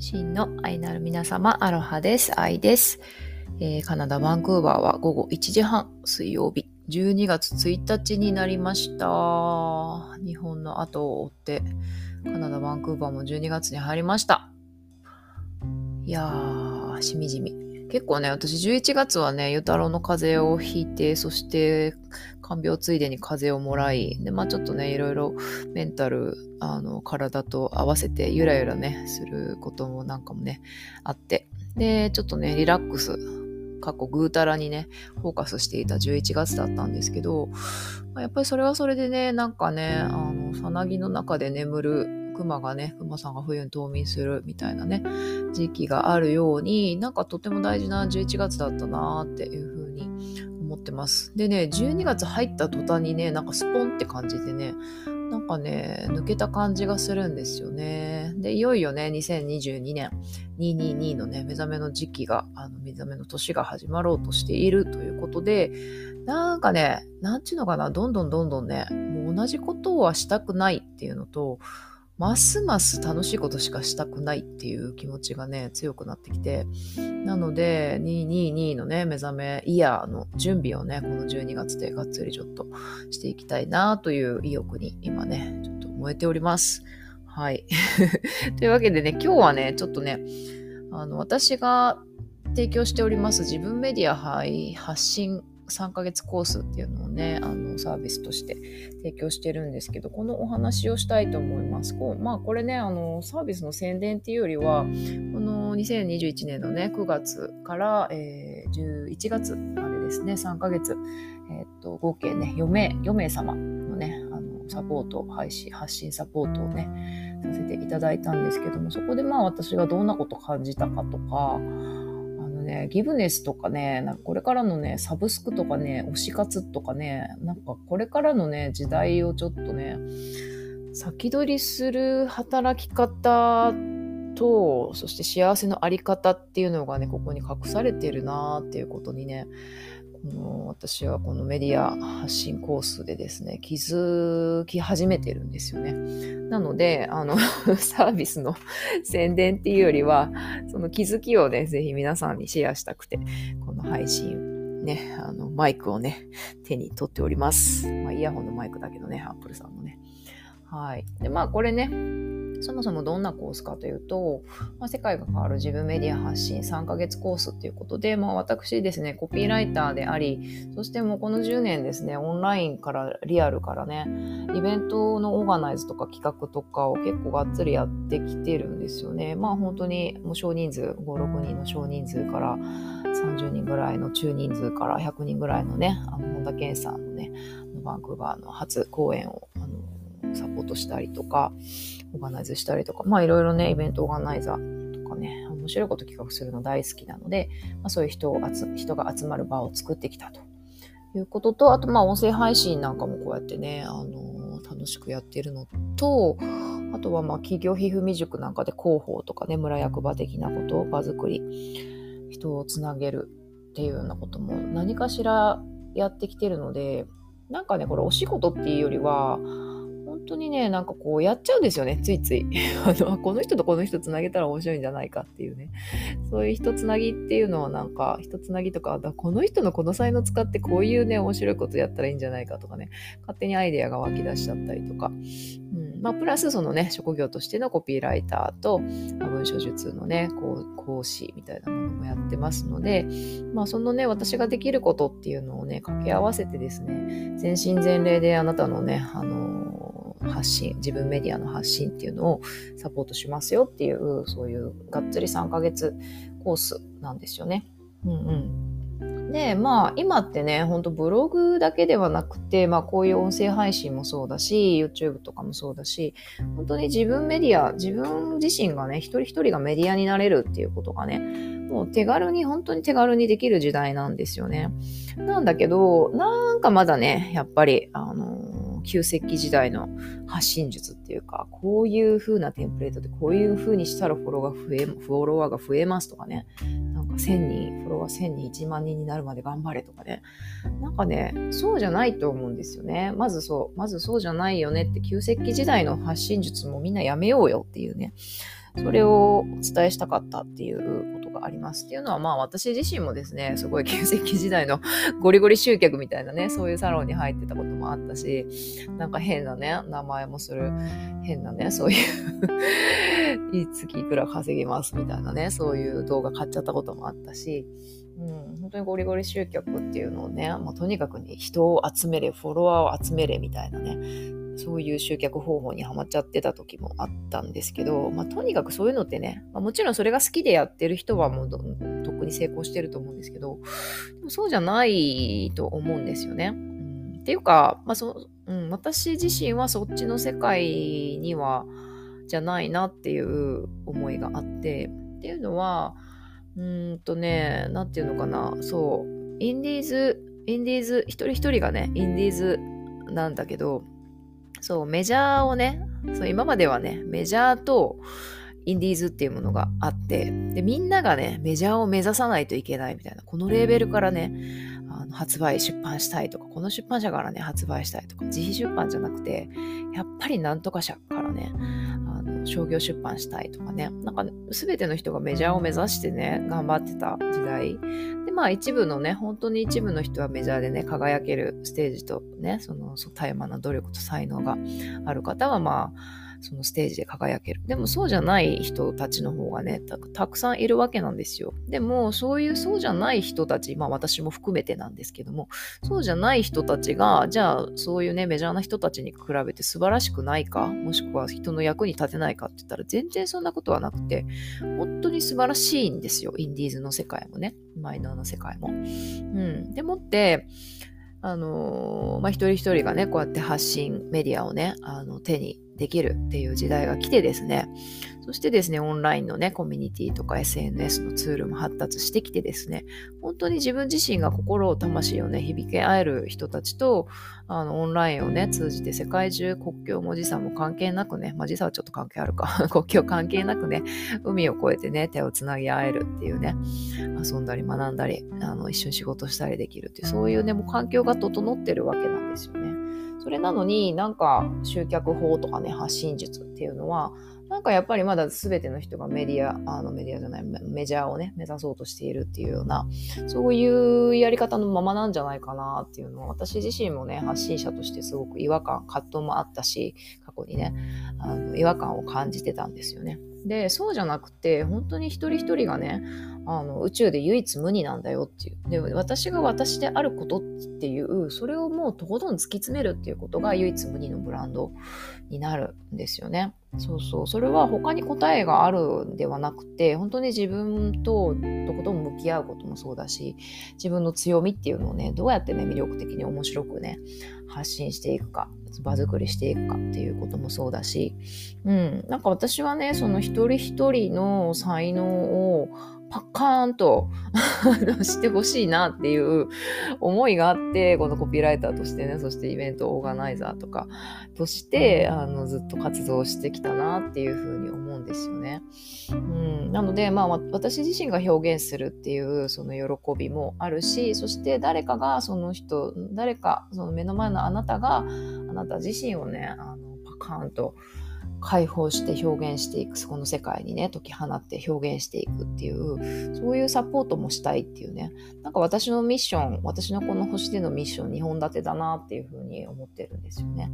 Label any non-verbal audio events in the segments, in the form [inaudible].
真の愛なる皆様、アロハです。愛です、えー、カナダ・バンクーバーは午後1時半、水曜日、12月1日になりました。日本の後を追って、カナダ・バンクーバーも12月に入りました。いやー、しみじみ。結構ね、私11月はね、ゆたろうの風邪をひいて、そして看病ついでに風邪をもらい、で、まあちょっとね、いろいろメンタル、あの、体と合わせてゆらゆらね、することもなんかもね、あって、で、ちょっとね、リラックス、過去ぐうたらにね、フォーカスしていた11月だったんですけど、まやっぱりそれはそれでね、なんかね、あの、さなぎの中で眠る熊がね、熊さんが冬に冬眠するみたいなね、時期があるように、なんかとても大事な11月だったなっていうふうに思ってます。でね、12月入った途端にね、なんかスポンって感じでね、なんかね、抜けた感じがするんですよね。で、いよいよね、2022年222のね、目覚めの時期が、あの、目覚めの年が始まろうとしているということで、なんかね、なんちゅうのかな、どんどんどんどんね、もう同じことはしたくないっていうのと、ますます楽しいことしかしたくないっていう気持ちがね、強くなってきて、なので、222のね、目覚めイヤーの準備をね、この12月でがっつりちょっとしていきたいなという意欲に今ね、ちょっと燃えております。はい。[laughs] というわけでね、今日はね、ちょっとね、あの、私が提供しております自分メディア発信3ヶ月コースっていうのをね、あのサービスとして提供してるんですけど、このお話をしたいと思います。こうまあこれね、あのサービスの宣伝っていうよりは、この2021年のね、9月から、えー、11月までですね、3ヶ月、えー、っと、合計ね、4名、4名様のね、あのサポート、配信、発信サポートをね、させていただいたんですけども、そこでまあ私がどんなこと感じたかとか、ね、ギブネスとかね、なんかこれからのね、サブスクとかね、推し活とかね、なんかこれからのね、時代をちょっとね、先取りする働き方と、そして幸せのあり方っていうのがね、ここに隠されてるなーっていうことにね、この私はこのメディア発信コースでですね、気づき始めてるんですよね。なので、あの、[laughs] サービスの宣伝っていうよりは、その気づきをね、ぜひ皆さんにシェアしたくて、この配信、ね、あの、マイクをね、手に取っております。まあ、イヤホンのマイクだけどね、アップルさんのね。はい。で、まあ、これね、そもそもどんなコースかというと、まあ、世界が変わる自分メディア発信3ヶ月コースということで、まあ、私ですね、コピーライターであり、そしてもうこの10年ですね、オンラインからリアルからね、イベントのオーガナイズとか企画とかを結構がっつりやってきてるんですよね。まあ本当にもう少人数、5、6人の少人数から30人ぐらいの中人数から100人ぐらいのね、あの本田健さんのね、バンクーバーの初公演をあのサポートしたりとか、オーガナイズしたりとか、まあいろいろね、イベントオーガナイザーとかね、面白いこと企画するの大好きなので、まあ、そういう人を人が集まる場を作ってきたと。いうことと、あとまあ音声配信なんかもこうやってね、あのー、楽しくやってるのと、あとはまあ企業皮膚未熟なんかで広報とかね、村役場的なことを、場作り、人をつなげるっていうようなことも何かしらやってきてるので、なんかね、これお仕事っていうよりは、当にね、なんかこうやっちゃうんですよね、ついつい。[laughs] あの、この人とこの人つなげたら面白いんじゃないかっていうね。そういう人つなぎっていうのはなんか、人つなぎとか、この人のこの才能使ってこういうね、面白いことやったらいいんじゃないかとかね、勝手にアイデアが湧き出しちゃったりとか。うんまあ、プラスそのね、職業としてのコピーライターと、文書術のね、こう講師みたいなものもやってますので、まあ、そのね、私ができることっていうのをね、掛け合わせてですね、全身全霊であなたのね、あの発信、自分メディアの発信っていうのをサポートしますよっていう、そういうがっつり3ヶ月コースなんですよね。うんうん。で、まあ今ってね、ほんとブログだけではなくて、まあこういう音声配信もそうだし、YouTube とかもそうだし、本当に自分メディア、自分自身がね、一人一人がメディアになれるっていうことがね、もう手軽に、本当に手軽にできる時代なんですよね。なんだけど、なんかまだね、やっぱり、あの旧石器時代の発信術っていうか、こういう風なテンプレートでこういう風にしたらフォロワーが増え、フォロワーが増えますとかね。なんか1000人、フォロワー1000人、1万人になるまで頑張れとかね。なんかね、そうじゃないと思うんですよね。まずそう、まずそうじゃないよねって、旧石器時代の発信術もみんなやめようよっていうね。それをお伝えしたかったっていうことがあります。っていうのはまあ私自身もですね、すごい旧石器時代の [laughs] ゴリゴリ集客みたいなね、そういうサロンに入ってたこともあったし、なんか変なね、名前もする、変なね、そういう [laughs] い月いくら稼ぎますみたいなね、そういう動画買っちゃったこともあったし、うん、本当にゴリゴリ集客っていうのをね、まあ、とにかくに人を集めれ、フォロワーを集めれみたいなね、そういう集客方法にはまっちゃってた時もあったんですけど、まあ、とにかくそういうのってね、まあ、もちろんそれが好きでやってる人はもう特に成功してると思うんですけど、でもそうじゃないと思うんですよね。っていうか、まあそうん、私自身はそっちの世界にはじゃないなっていう思いがあってっていうのはうんとね何て言うのかな。そう。インディーズインディーズ一人一人がねインディーズなんだけどそう、メジャーをね、そう今まではね、メジャーとインディーズっていうものがあって、で、みんながね、メジャーを目指さないといけないみたいな、このレーベルからね、あの発売、出版したいとか、この出版社からね、発売したいとか、自費出版じゃなくて、やっぱりなんとか社からね、あの商業出版したいとかね、なんか全ての人がメジャーを目指してね、頑張ってた時代。まあ一部のね、本当に一部の人はメジャーでね、輝けるステージとね、その大麻の努力と才能がある方は、まあ、そのステージで輝ける。でもそうじゃない人たちの方がねた、くさんいるわけなんですよ。でもそういうそうじゃない人たち、まあ私も含めてなんですけども、そうじゃない人たちが、じゃあそういうね、メジャーな人たちに比べて素晴らしくないか、もしくは人の役に立てないかって言ったら全然そんなことはなくて、本当に素晴らしいんですよ。インディーズの世界もね、マイナーの世界も。うん。でもって、あのー、まあ、一人一人がね、こうやって発信メディアをね、あの手にできるっていう時代が来てですね、そしてですね、オンラインのね、コミュニティとか SNS のツールも発達してきてですね、本当に自分自身が心を魂をね、響け合える人たちと、あの、オンラインをね、通じて世界中国境も時差も関係なくね、まあ時差はちょっと関係あるか、[laughs] 国境関係なくね、海を越えてね、手をつなぎ合えるっていうね、遊んだり学んだり、あの、一緒に仕事したりできるっていう、そういうね、もう環境が整ってるわけなんですよ。それなのになんか集客法とかね、発信術っていうのは、なんかやっぱりまだ全ての人がメディア、あのメディアじゃない、メジャーをね、目指そうとしているっていうような、そういうやり方のままなんじゃないかなっていうのは、私自身もね、発信者としてすごく違和感、葛藤もあったし、過去にね、あの違和感を感じてたんですよね。で、そうじゃなくて、本当に一人一人がね、あの宇宙で唯一無二なんだよっていう。で、私が私であることっていう、それをもうとことん突き詰めるっていうことが唯一無二のブランドになるんですよね。そうそう。それは他に答えがあるんではなくて、本当に自分ととことん向き合うこともそうだし、自分の強みっていうのをね、どうやってね、魅力的に面白くね、発信していくか、場作りしていくかっていうこともそうだし、うん。なんか私はね、その一人一人の才能をパッカーンとしてほしいなっていう思いがあって、このコピーライターとしてね、そしてイベントオーガナイザーとかとして、あの、ずっと活動してきたなっていうふうに思うんですよね。うん、なので、まあ、私自身が表現するっていうその喜びもあるし、そして誰かがその人、誰か、その目の前のあなたが、あなた自身をね、あのパカーンと、解放して表現していく、そこの世界にね、解き放って表現していくっていう、そういうサポートもしたいっていうね、なんか私のミッション、私のこの星でのミッション、2本立てだなっていうふうに思ってるんですよね。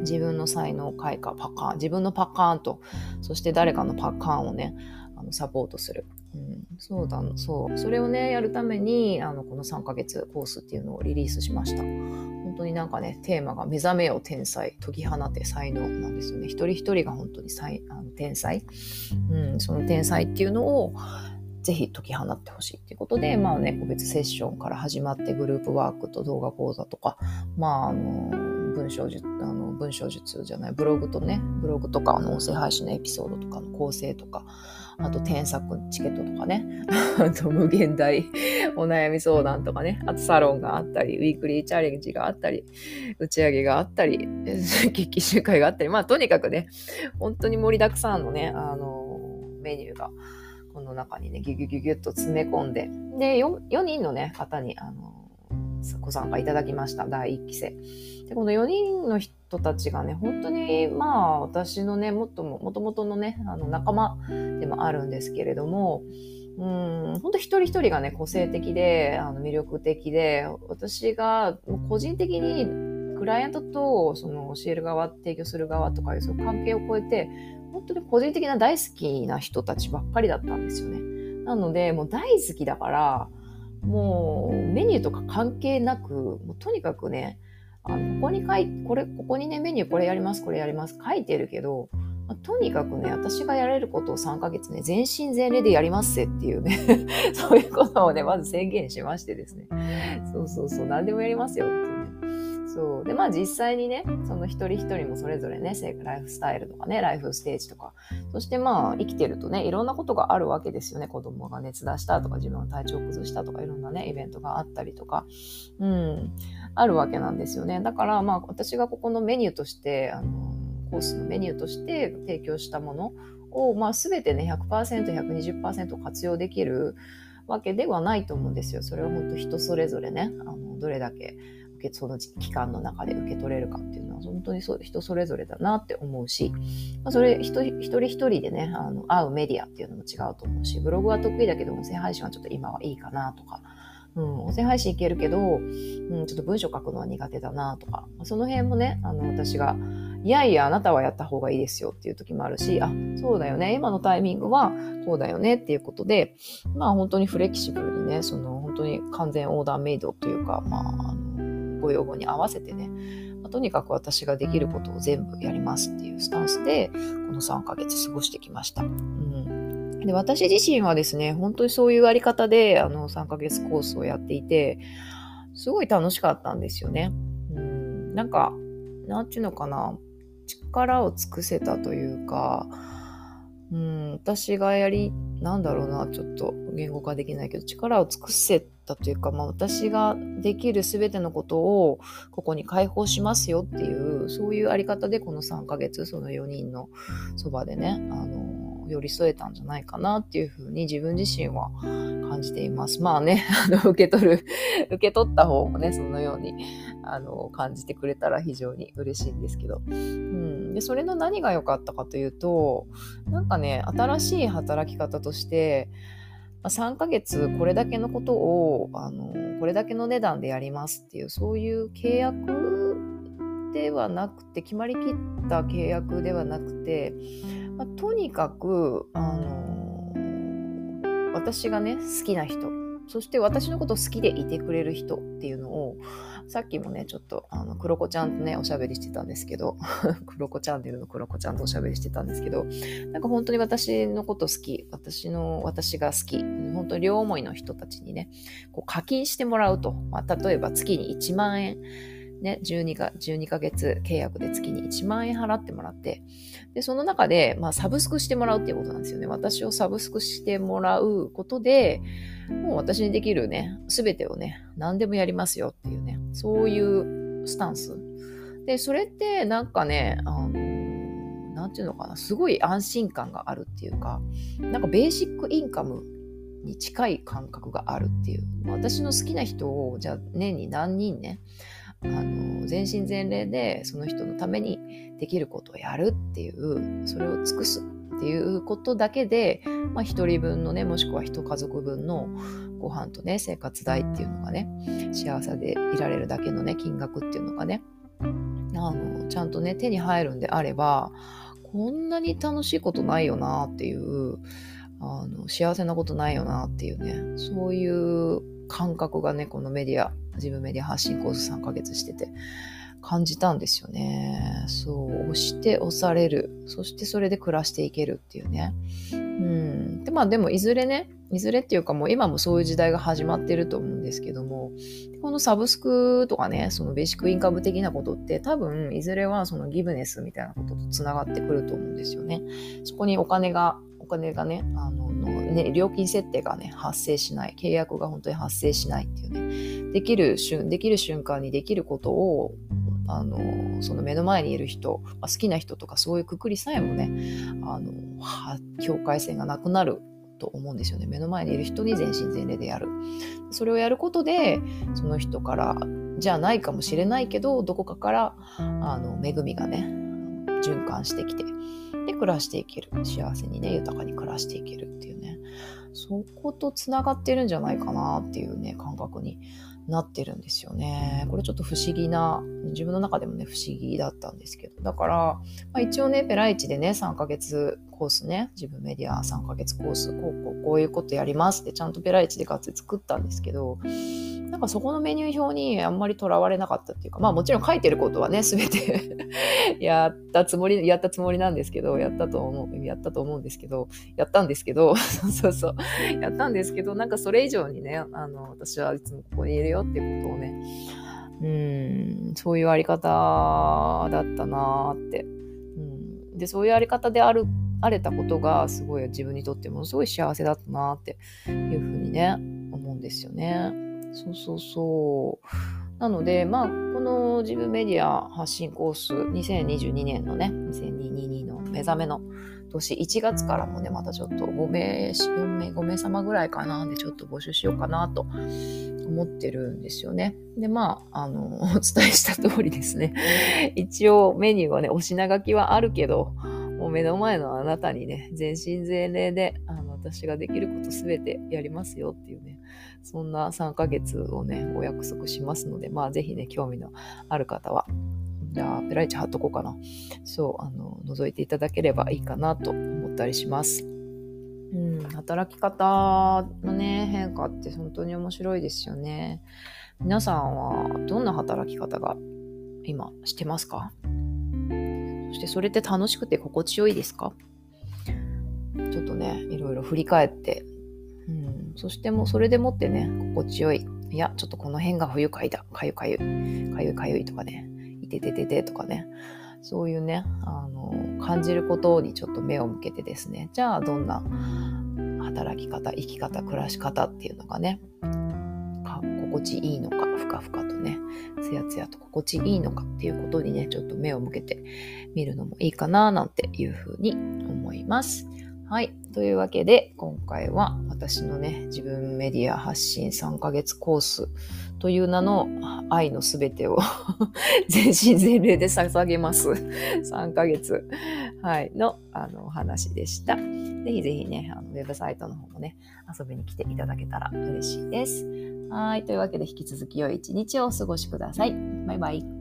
自分の才能開花、パカーン、自分のパカーンと、そして誰かのパカーンをね、あのサポートする。うん、そうだ、そう。それをね、やるために、あの、この3ヶ月コースっていうのをリリースしました。本当になんかね、テーマが目覚めよ天才、解き放て才能なんですよね。一人一人が本当に才あの天才。うん、その天才っていうのを、ぜひ解き放ってほしいっていうことで、まあね、個別セッションから始まってグループワークと動画講座とか、まあ、あの、文章術、あの、文章術じゃない、ブログとね、ブログとかの音声配信のエピソードとかの構成とか、あと添削チケットとかね、[laughs] あと無限大お悩み相談とかね、あとサロンがあったり、ウィークリーチャレンジがあったり、打ち上げがあったり、[laughs] 決起集会があったり、まあとにかくね、本当に盛りだくさんのね、あの、メニューが、この中にね、ギュギュギュギュッと詰め込んで、で、4, 4人のね、方に、あの、ご参加いただきました。第1期生。で、この4人の人たちがね、本当に、まあ、私のね、もっとも、もともとのね、あの、仲間でもあるんですけれども、うん、本当一人一人がね、個性的で、あの、魅力的で、私が個人的にクライアントとその教える側、提供する側とかいうその関係を超えて、本当に個人的な大好きな人たちばっかりだったんですよね。なので、もう大好きだから、もうメニューとか関係なく、もうとにかくね、あのここに書いこれ、ここにね、メニューこれやります、これやります、書いてるけど、まあ、とにかくね、私がやれることを3ヶ月ね、全身全霊でやりますせっていうね [laughs] そういうことをね、まず宣言しましてですね。そうそうそう、何でもやりますよっそう。で、まあ実際にね、その一人一人もそれぞれね、ライフスタイルとかね、ライフステージとか、そしてまあ生きてるとね、いろんなことがあるわけですよね。子供が熱出したとか、自分が体調崩したとか、いろんなね、イベントがあったりとか、うん、あるわけなんですよね。だからまあ私がここのメニューとして、あの、コースのメニューとして提供したものを、まあ全てね、100%、120%活用できるわけではないと思うんですよ。それは本当人それぞれね、あのどれだけ受けその期間の中で受け取れるかっていうのは本当にそう人それぞれだなって思うし、まあ、それ一人一人でねあの会うメディアっていうのも違うと思うしブログは得意だけど音声配信はちょっと今はいいかなとか。うん、音声配信いけるけど、うん、ちょっと文章書くのは苦手だなとか、その辺もね、あの、私が、いやいや、あなたはやった方がいいですよっていう時もあるし、あ、そうだよね、今のタイミングはこうだよねっていうことで、まあ本当にフレキシブルにね、その本当に完全オーダーメイドというか、まあ、ご要望に合わせてね、まあ、とにかく私ができることを全部やりますっていうスタンスで、この3ヶ月過ごしてきました。うんで私自身はですね、本当にそういうあり方で、あの、3ヶ月コースをやっていて、すごい楽しかったんですよね。うん、なんか、なんていうのかな、力を尽くせたというか、うん、私がやり、なんだろうな、ちょっと言語化できないけど、力を尽くせたというか、まあ、私ができる全てのことをここに解放しますよっていう、そういうあり方でこの3ヶ月、その4人のそばでね、あの、寄り添えたんじゃないかなっていうふうに自分自身は感じています。まあね、[laughs] あの、受け取る、[laughs] 受け取った方もね、そのように、あの、感じてくれたら非常に嬉しいんですけど。うん。で、それの何が良かったかというと、なんかね、新しい働き方として、3ヶ月これだけのことをあのこれだけの値段でやりますっていうそういう契約ではなくて決まりきった契約ではなくて、まあ、とにかくあの私がね好きな人そして私のこと好きでいてくれる人っていうのをさっきもね、ちょっと、あの、黒子ちゃんとね、おしゃべりしてたんですけど、黒子チャンネルの黒子ちゃんとおしゃべりしてたんですけど、なんか本当に私のこと好き、私の、私が好き、本当に両思いの人たちにね、こう課金してもらうと、まあ、例えば月に1万円、ね、12か ,12 ヶ月契約で月に1万円払ってもらって、で、その中で、まあ、サブスクしてもらうっていうことなんですよね。私をサブスクしてもらうことで、もう私にできるね、すべてをね、何でもやりますよっていうね、そういうスタンス。で、それってなんかね、あの、なんていうのかな、すごい安心感があるっていうか、なんかベーシックインカムに近い感覚があるっていう。私の好きな人を、じゃあ年に何人ね、あの全身全霊でその人のためにできることをやるっていうそれを尽くすっていうことだけで、まあ、1人分のねもしくは1家族分のご飯とね生活代っていうのがね幸せでいられるだけのね金額っていうのがねあのちゃんとね手に入るんであればこんなに楽しいことないよなっていうあの幸せなことないよなっていうねそういう感覚がねこのメディア自分メディア発信コース3ヶ月してて感じたんですよね。そう、押して押される。そしてそれで暮らしていけるっていうね。うん。で、まあでもいずれね、いずれっていうかもう今もそういう時代が始まってると思うんですけども、このサブスクとかね、そのベーシックインカム的なことって多分いずれはそのギブネスみたいなこととつながってくると思うんですよね。そこにお金が、お金がね、あの、ね、料金設定がね、発生しない。契約が本当に発生しないっていうね。できる瞬、できる瞬間にできることを、あの、その目の前にいる人あ、好きな人とかそういうくくりさえもね、あの、境界線がなくなると思うんですよね。目の前にいる人に全身全霊でやる。それをやることで、その人からじゃないかもしれないけど、どこかからあの恵みがね、循環してきて、で、暮らしていける。幸せにね、豊かに暮らしていけるっていうね。そことつながってるんじゃないかなっていうね、感覚になってるんですよね。これちょっと不思議な、自分の中でもね、不思議だったんですけど。だから、まあ、一応ね、ペライチでね、3ヶ月コースね、自分メディア3ヶ月コース、こうこうこういうことやりますってちゃんとペライチでガッツリ作ったんですけど、なんかそこのメニュー表にあんまりとらわれなかったっていうか、まあもちろん書いてることはね、すべて [laughs] やったつもり、やったつもりなんですけど、やったと思う、やったと思うんですけど、やったんですけど、[laughs] そうそうそう、やったんですけど、なんかそれ以上にね、あの、私はいつもここにいるよっていうことをね、うん、そういうあり方だったなって。うん、で、そういうあり方である、あれたことがすごい自分にとってもすごい幸せだったなっていうふうにね、思うんですよね。そうそうそう。なので、まあ、この自分メディア発信コース、2022年のね、2022の目覚めの年、1月からもね、またちょっと5名、4名、5名様ぐらいかな、でちょっと募集しようかなと思ってるんですよね。で、まあ、あの、お伝えした通りですね。[laughs] 一応メニューはね、お品書きはあるけど、もう目の前のあなたにね、全身全霊で、あの、私ができることすべてやりますよっていうね、そんな3ヶ月をね、お約束しますので、まあぜひね、興味のある方は、じゃあ、ペライチ貼っとこうかな。そう、あの、覗いていただければいいかなと思ったりします。うん、働き方のね、変化って本当に面白いですよね。皆さんはどんな働き方が今してますか？そしてそれって楽しくて心地よいですか？ちょっとね、いろいろ振り返ってそしてもうそれでもってね、心地よい。いや、ちょっとこの辺が不愉快だ。かゆかゆ。かゆかゆいとかね。いててててとかね。そういうね、あの、感じることにちょっと目を向けてですね。じゃあ、どんな働き方、生き方、暮らし方っていうのがね、心地いいのか、ふかふかとね、つやつやと心地いいのかっていうことにね、ちょっと目を向けてみるのもいいかな、なんていうふうに思います。はい。というわけで、今回は私のね、自分メディア発信3ヶ月コースという名の愛のすべてを [laughs] 全身全霊で捧げます。3ヶ月、はい、のあのお話でした。ぜひぜひね、あのウェブサイトの方もね、遊びに来ていただけたら嬉しいです。はい。というわけで、引き続き良い一日をお過ごしください。バイバイ。